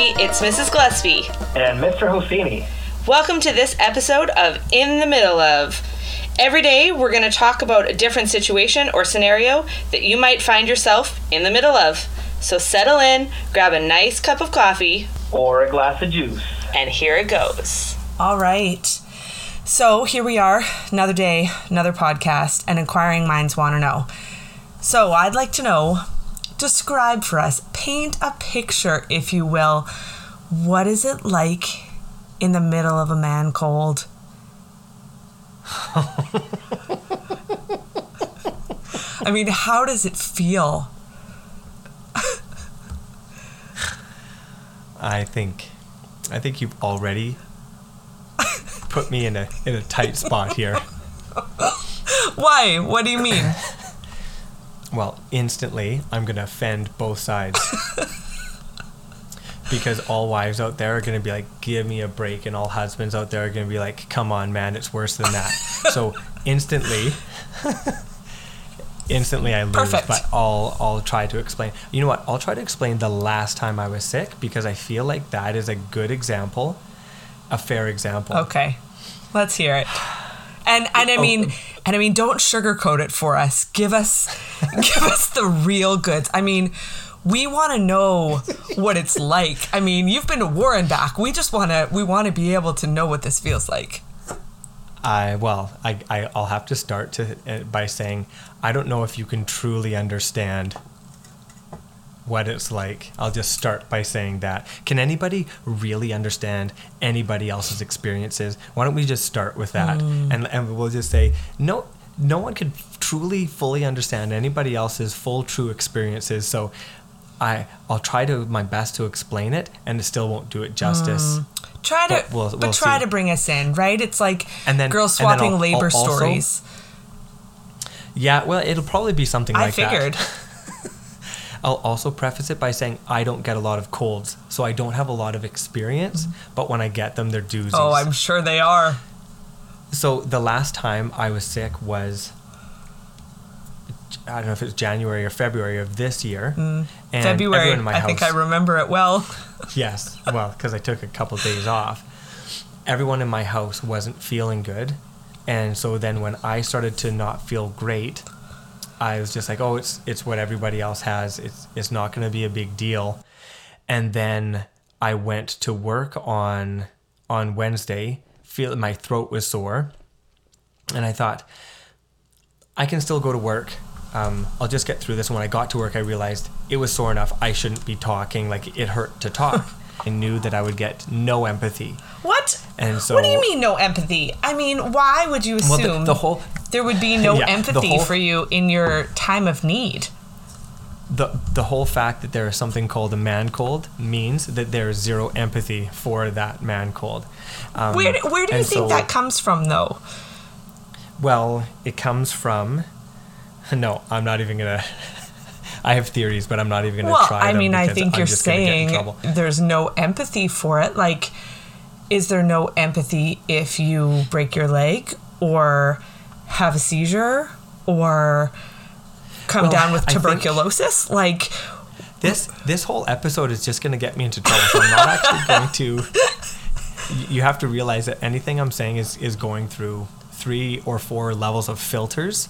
everybody, it's Mrs. Gillespie. And Mr. Hosseini. Welcome to this episode of In the Middle of. Every day, we're going to talk about a different situation or scenario that you might find yourself in the middle of. So settle in, grab a nice cup of coffee, Or a glass of juice. and here it goes. All right. So here we are, another day, another podcast, and inquiring minds want to know. So I'd like to know, describe for us, paint a picture, if you will. What is it like in the middle of a man cold? I mean, how does it feel? I think, I think you've already put me in a in a tight spot here. Why? What do you mean? Well, instantly, I'm gonna offend both sides. because all wives out there are gonna be like, "Give me a break," and all husbands out there are gonna be like, "Come on, man, it's worse than that." so instantly, instantly I lose. Perfect. But I'll I'll try to explain. You know what? I'll try to explain the last time I was sick because I feel like that is a good example, a fair example. Okay, let's hear it. And and I mean and I mean don't sugarcoat it for us. Give us give us the real goods. I mean, we want to know what it's like. I mean, you've been to war and back. We just want to we want to be able to know what this feels like. I well, I, I I'll have to start to uh, by saying I don't know if you can truly understand what it's like. I'll just start by saying that. Can anybody really understand anybody else's experiences? Why don't we just start with that, mm. and and we'll just say no. No one could truly fully understand anybody else's full true experiences. So, I I'll try to my best to explain it, and it still won't do it justice. Mm. Try to But we'll- but we'll try see. to bring us in, right? It's like And then- girls and then swapping I'll- labor I'll also- stories. Yeah, well, it'll probably be something I like that. I figured. I'll also preface it by saying I don't get a lot of colds, so I don't have a lot of experience. But when I get them, they're doozies. Oh, I'm sure they are. so the last time I was sick was I don't know if it was January or February of this year. Mm. And February. everyone in my I think I remember it well. Yes, well, because I took a couple days off. Everyone in my house wasn't feeling good, and so then when I started to not feel great, I was just like, "Oh, it's it's what everybody else has. It's it's not going to be a big deal." And then I went to work on on Wednesday. Feel my throat was sore, and I thought, I can still go to work. Um, I'll just get through this. And when I got to work, I realized it was sore enough. I shouldn't be talking. Like it hurt to talk. I knew that I would get no empathy. What? And so- what do you mean no empathy? I mean, why would you Well, assume the, the whole there would be no Yeah, empathy whole- for you in your time of need? the the whole fact that there is something called a man cold means that there is zero empathy for that man cold. Um, Where do, where do you think so- that comes from, though? Well, it comes from. No, I'm not even gonna. I have theories, but I'm not even gonna Well, try. I mean, I think I'm you're just gonna get in saying there's no empathy for it. Like, is there no empathy if you break your leg or have a seizure or come Well, down with tuberculosis? Like, This this whole episode is just going to get me into trouble. So I'm not actually going to. You have to realize that anything I'm saying is is going through three or four levels of filters.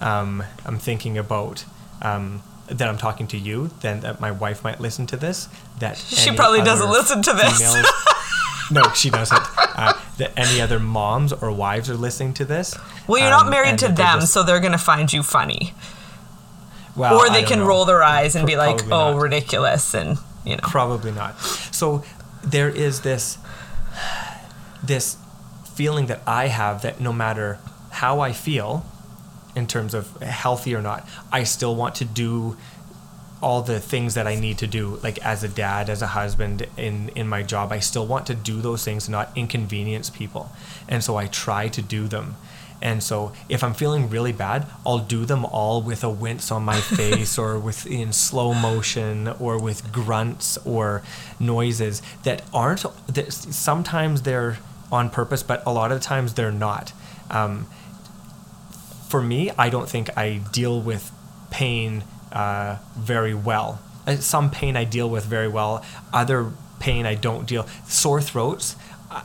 Um, I'm thinking about um, that I'm talking to you. Then that my wife might listen to this. That She probably doesn't listen to this. no, she doesn't. Uh, that any other moms or wives are listening to this. well, you're not um, married to them, just- so they're going to find you funny. well, or they can know. roll their eyes and Pro- be like, oh, not. ridiculous. And, you know. Probably not. So there is this this feeling that I have that no matter how I feel in terms of healthy or not, I still want to do all the things that I need to do, like as a dad, as a husband, in in my job, I still want to do those things and not inconvenience people, and so I try to do them. And so, if I'm feeling really bad, I'll do them all with a wince on my face, or with in slow motion, or with grunts or noises that aren't. That sometimes they're on purpose, but a lot of the times they're not. Um, for me, I don't think I deal with pain uh, very well. Uh, Some pain I deal with very well. Other pain I don't deal. Sore throats. I,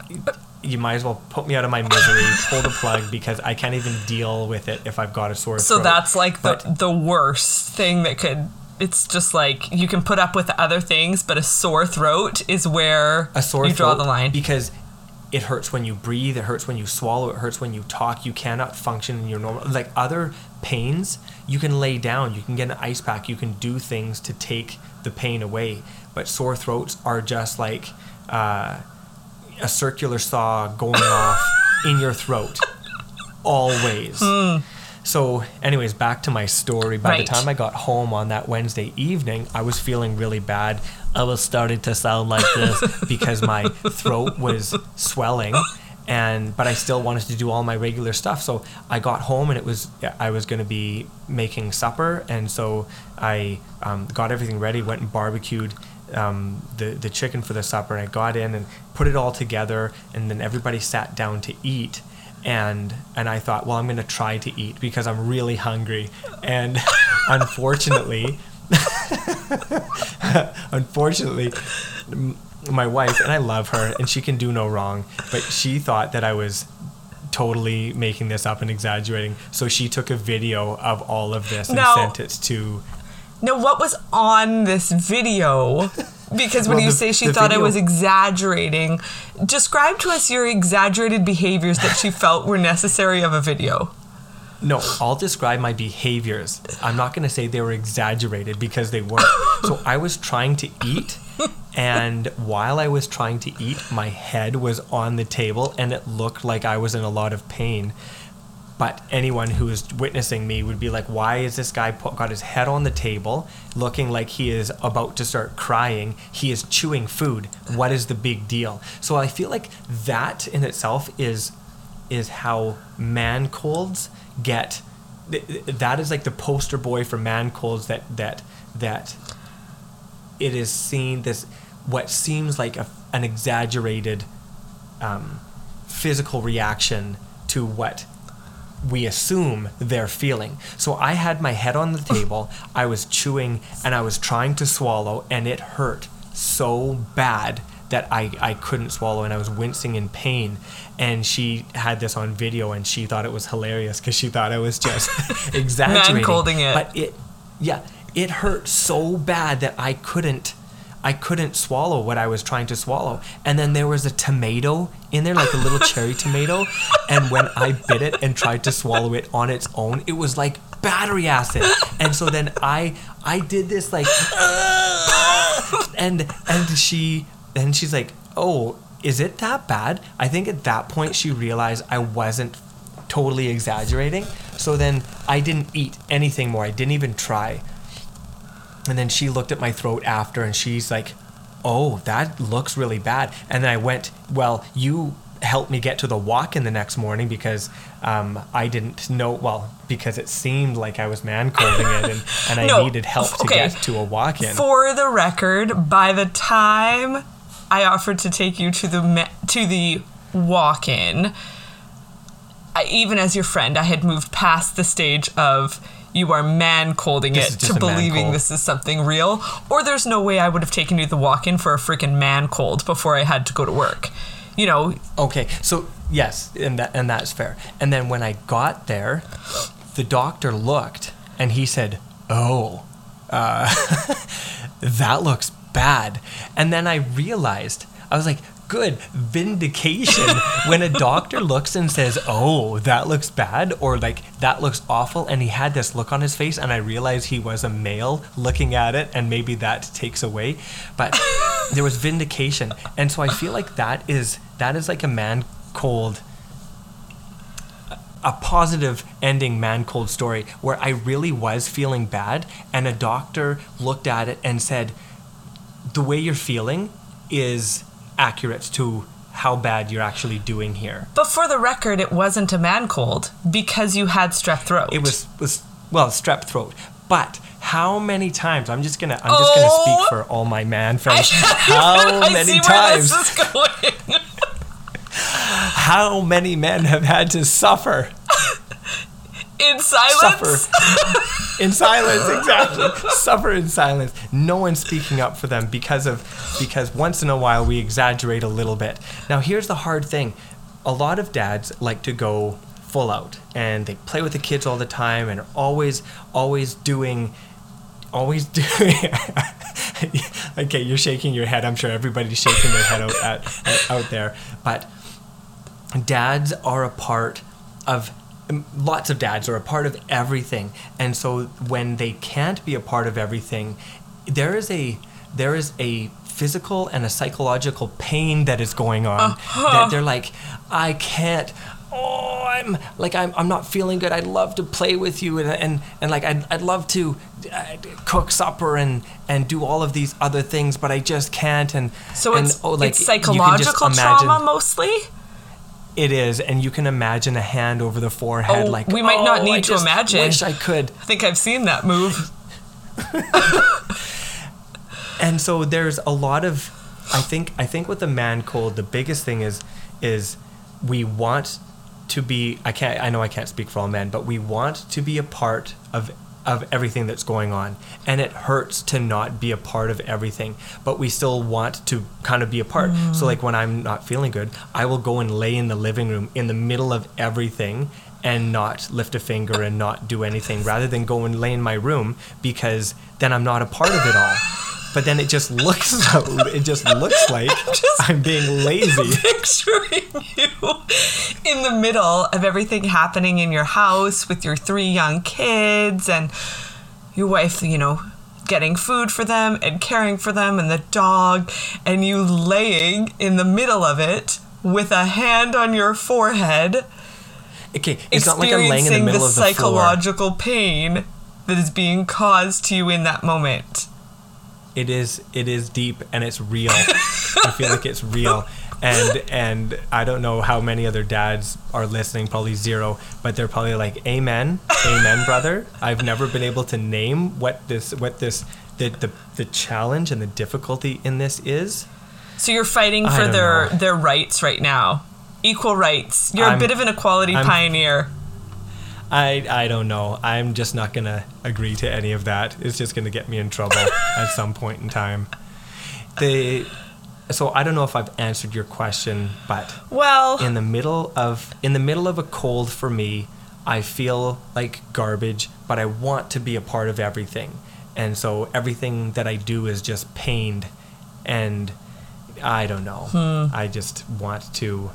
you might as well put me out of my misery, pull the plug because I can't even deal with it if I've got a sore So throat. So that's like the But- the worst thing that could. It's just like you can put up with other things, but a sore throat is where a sore you draw the line. because it hurts when you breathe it hurts when you swallow it hurts when you talk you cannot function in your normal like other pains you can lay down you can get an ice pack you can do things to take the pain away. But sore throats are just like uh, a circular saw going off in your throat always so anyways back to my story by. Right. the time i got home on that wednesday evening i was feeling really bad i was starting to sound like this because my throat was swelling and but i still wanted to do all my regular stuff so i got home and it was i was going to be making supper and so i um, got everything ready went and barbecued um, the the chicken for the supper and I got in and put it all together and then everybody sat down to eat and and I thought well I'm going to try to eat because I'm really hungry and unfortunately unfortunately my wife and I love her and she can do no wrong but she thought that I was totally making this up and exaggerating so she took a video of all of this and No. sent it to No, what was on this video? Because when Well, you the- say she thought I was exaggerating, describe to us your exaggerated behaviors that she felt were necessary of a video. No, I'll describe my behaviors. I'm not going to say they were exaggerated because they weren't. so I was trying to eat, and while I was trying to eat, my head was on the table and it looked like I was in a lot of pain. But anyone who is witnessing me would be like, why is this guy put, got his head on the table looking like he is about to start crying? He is chewing food. What is the big deal? So I feel like that in itself is is how man colds get th- th- that is like the poster boy for man colds that that that it is seen this what seems like a, an exaggerated um, physical reaction to what we assume they're feeling. So I had my head on the table, I was chewing and I was trying to swallow, and it hurt so bad that I, I couldn't swallow and I was wincing in pain. And she had this on video and she thought it was hilarious because she thought I was just exaggerating. Man-colding it. But it, yeah, it hurt so bad that I couldn't. I couldn't swallow what I was trying to swallow. And then there was a tomato in there, like a little cherry tomato. And when I bit it and tried to swallow it on its own, it was like battery acid. And so then I I did this like and and she then she's like, "Oh, is it that bad?" I think at that point she realized I wasn't totally exaggerating. So then I didn't eat anything more. I didn't even try. And then she looked at my throat after and she's like, Oh, that looks really bad. And then I went, Well, you helped me get to the walk in the next morning because um, I didn't know, well, because it seemed like I was man colding it and, and I No, needed help to okay. get to a walk in. For the record, by the time I offered to take you to the to the walk-in, even as your friend, I had moved past the stage of you are man colding it to believing this is something real, or there's no way I would have taken you to the walk-in for a freaking man cold before I had to go to work. You know, Okay, so yes, and that and that's fair. And then when I got there, the doctor looked and he said, "Oh, uh, that looks bad." And then I realized I was like, "Good vindication." when a doctor looks and says, "Oh, that looks bad," or like that looks awful, and he had this look on his face, and I realized he was a male looking at it, and maybe that takes away, but there was vindication, and so I feel like that is that is like a man cold a positive ending man cold story where I really was feeling bad and a doctor looked at it and said the way you're feeling is accurate to how bad you're actually doing here. but for the record, it wasn't a man cold because you had strep throat. It was was well strep throat, but how many times? I'm just gonna I'm just gonna Oh. speak for all my man friends. How I many times? Where this is going. How many men have had to suffer? In silence. suffer. In silence exactly. Suffer in silence. No one's speaking up for them because of because once in a while we exaggerate a little bit. Now here's the hard thing. A lot of dads like to go full out and they play with the kids all the time and are always always doing always doing okay you're shaking your head. I'm sure everybody's shaking their head out at, out there. But dads are a part of lots of dads are a part of everything. And so when they can't be a part of everything there is a there is a physical and a psychological pain that is going on that they're like i can't oh i'm like i'm, I'm not feeling good. I'd love to play with you and and, and like I'd, I'd love to uh, cook supper and and do all of these other things but i just can't. And So and, it's, oh, like, it's you can just psychological trauma mostly. It is, and you can imagine a hand over the forehead, Oh, like we might not "Oh, need I to imagine." Wish I could. I think I've seen that move. And so there's a lot of, I think, I think with the man cold, the biggest thing is, is we want to be. I can't. I know I can't speak for all men, but we want to be a part of of everything that's going on. And it hurts to not be a part of everything but we still want to kind of be a part. So mm. like when i'm not feeling good i will go and lay in the living room in the middle of everything and not lift a finger and not do anything rather than go and lay in my room because then i'm not a part of it all but then it just looks it just looks like i'm being lazy Picturing you in the middle of everything happening in your house with your three young kids and your wife, you know, getting food for them and caring for them and the dog, and you laying in the middle of it with a hand on your forehead, okay it's not like i'm laying in the middle of the floor psychological pain that is being caused to you in that moment. It is it is deep and it's real i feel like it's real and and i don't know how many other dads are listening probably zero but they're probably like amen amen brother i've never been able to name what this what this the the, the challenge and the difficulty in this is So you're fighting for their know. their rights right now. Equal rights. You're a I'm- bit of an equality I'm- pioneer. I I don't know. I'm just not gonna agree to any of that. It's just gonna get me in trouble at some point in time. The so I don't know if I've answered your question, but Well, in the middle of in the middle of a cold for me, I feel like garbage, but I want to be a part of everything. And so everything that I do is just pained and I don't know. Hmm. I just want to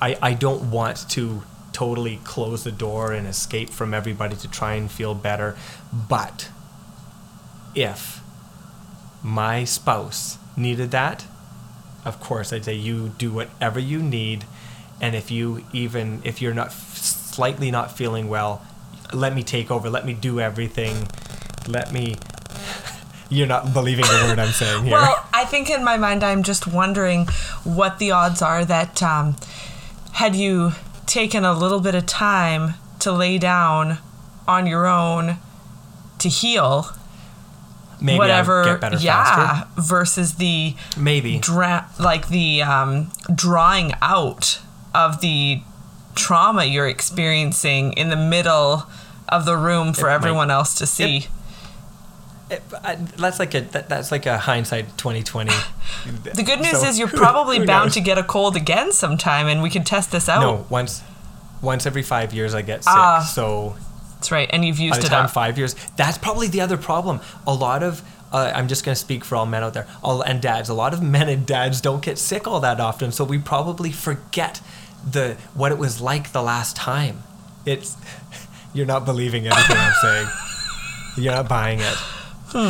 I I don't want to totally close the door and escape from everybody to try and feel better, but if my spouse needed that, of course I'd say you do whatever you need and if you even if you're not slightly not feeling well, let me take over, let me do everything. Let me You're not believing the word I'm saying here. well, I think in my mind I'm just wondering what the odds are that um, had you taken a little bit of time to lay down on your own to heal, Maybe whatever, get better yeah, faster. versus the Maybe. dra- like the um, drawing out of the trauma you're experiencing in the middle of the room for It might- everyone else to see. It- I- that's like a that, that's like a hindsight 2020. the good news So, is you're probably who bound knows? to get a cold again sometime, and we can test this out. No, once once every five years I get sick. Ah, so That's right, and you've by used the it time up. five years, that's probably the other problem. A lot of uh, I'm just going to speak for all men out there, all and dads. A lot of men and dads don't get sick all that often, so we probably forget the what it was like the last time. It's you're not believing anything I'm saying. You're not buying it.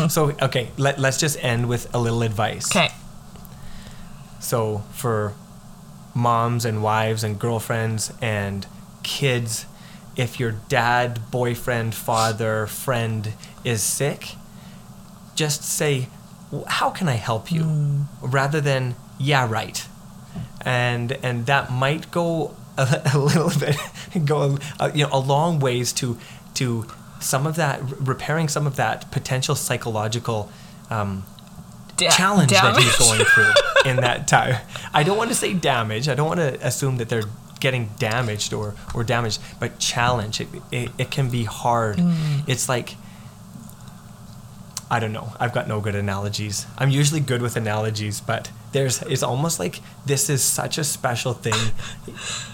So okay, let, let's just end with a little advice. Okay. So for moms and wives and girlfriends and kids, if your dad, boyfriend, father, friend is sick, just say, "How can I help you?" Hmm. rather than "Yeah, right." And and that might go a, a little bit go a, you know a long ways to to some of that repairing some of that potential psychological um, Da- challenge that he's going through in that time. I don't want to say damage. I don't want to assume that they're getting damaged or or damaged, but challenge. It it, it can be hard. It's like I don't know. I've got no good analogies. I'm usually good with analogies, but there's it's almost like this is such a special thing.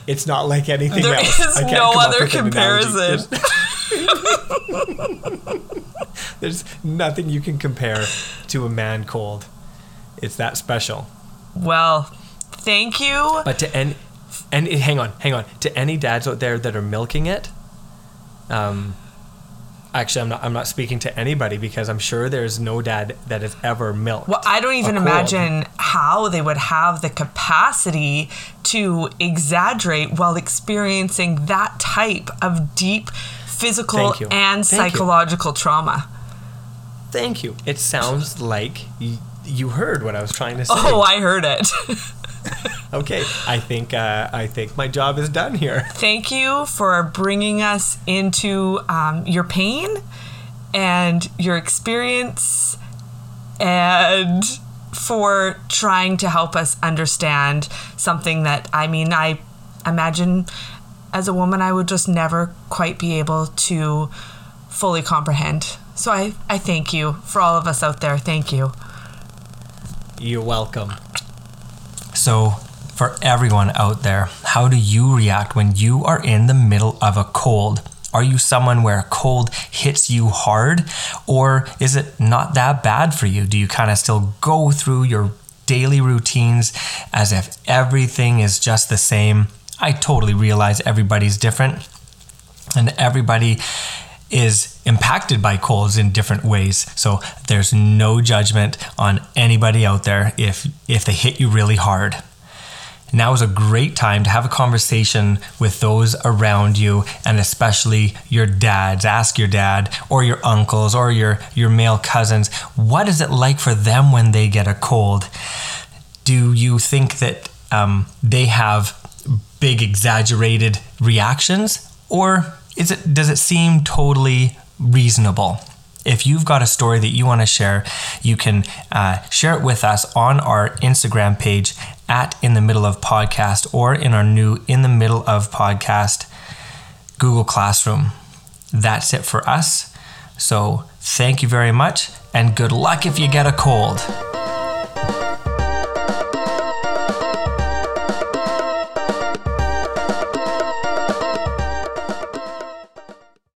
It's not like anything There else. is I can't no other with an analogy. comparison. There's nothing you can compare to a man cold. It's that special. Well, thank you. But to any, and hang on, hang on. To any dads out there that are milking it, um, actually, I'm not. I'm not speaking to anybody because I'm sure there's no dad that has ever milked. Well, I don't even imagine how they would have the capacity to exaggerate while experiencing that type of deep physical and Thank you. psychological trauma. Thank you. It sounds like y- you heard what I was trying to say. Oh, I heard it. Okay, I think uh, I think my job is done here. Thank you for bringing us into um, your pain and your experience and for trying to help us understand something that I mean, I imagine as a woman, I would just never quite be able to fully comprehend. So I, I thank you for all of us out there. Thank you. You're welcome. So, for everyone out there, how do you react when you are in the middle of a cold? Are you someone where a cold hits you hard, or is it not that bad for you? Do you kind of still go through your daily routines as if everything is just the same? I totally realize everybody's different and everybody is impacted by colds in different ways. So there's no judgment on anybody out there if if they hit you really hard. Now is a great time to have a conversation with those around you and especially your dads. Ask your dad or your uncles or your your male cousins, what is it like for them when they get a cold? Do you think that um, they have big exaggerated reactions or is it does it seem totally reasonable? If you've got a story that you want to share you can uh, share it with us on our instagram page at in the middle of podcast or in our new in the middle of podcast google classroom. That's it for us. So thank you very much and good luck if you get a cold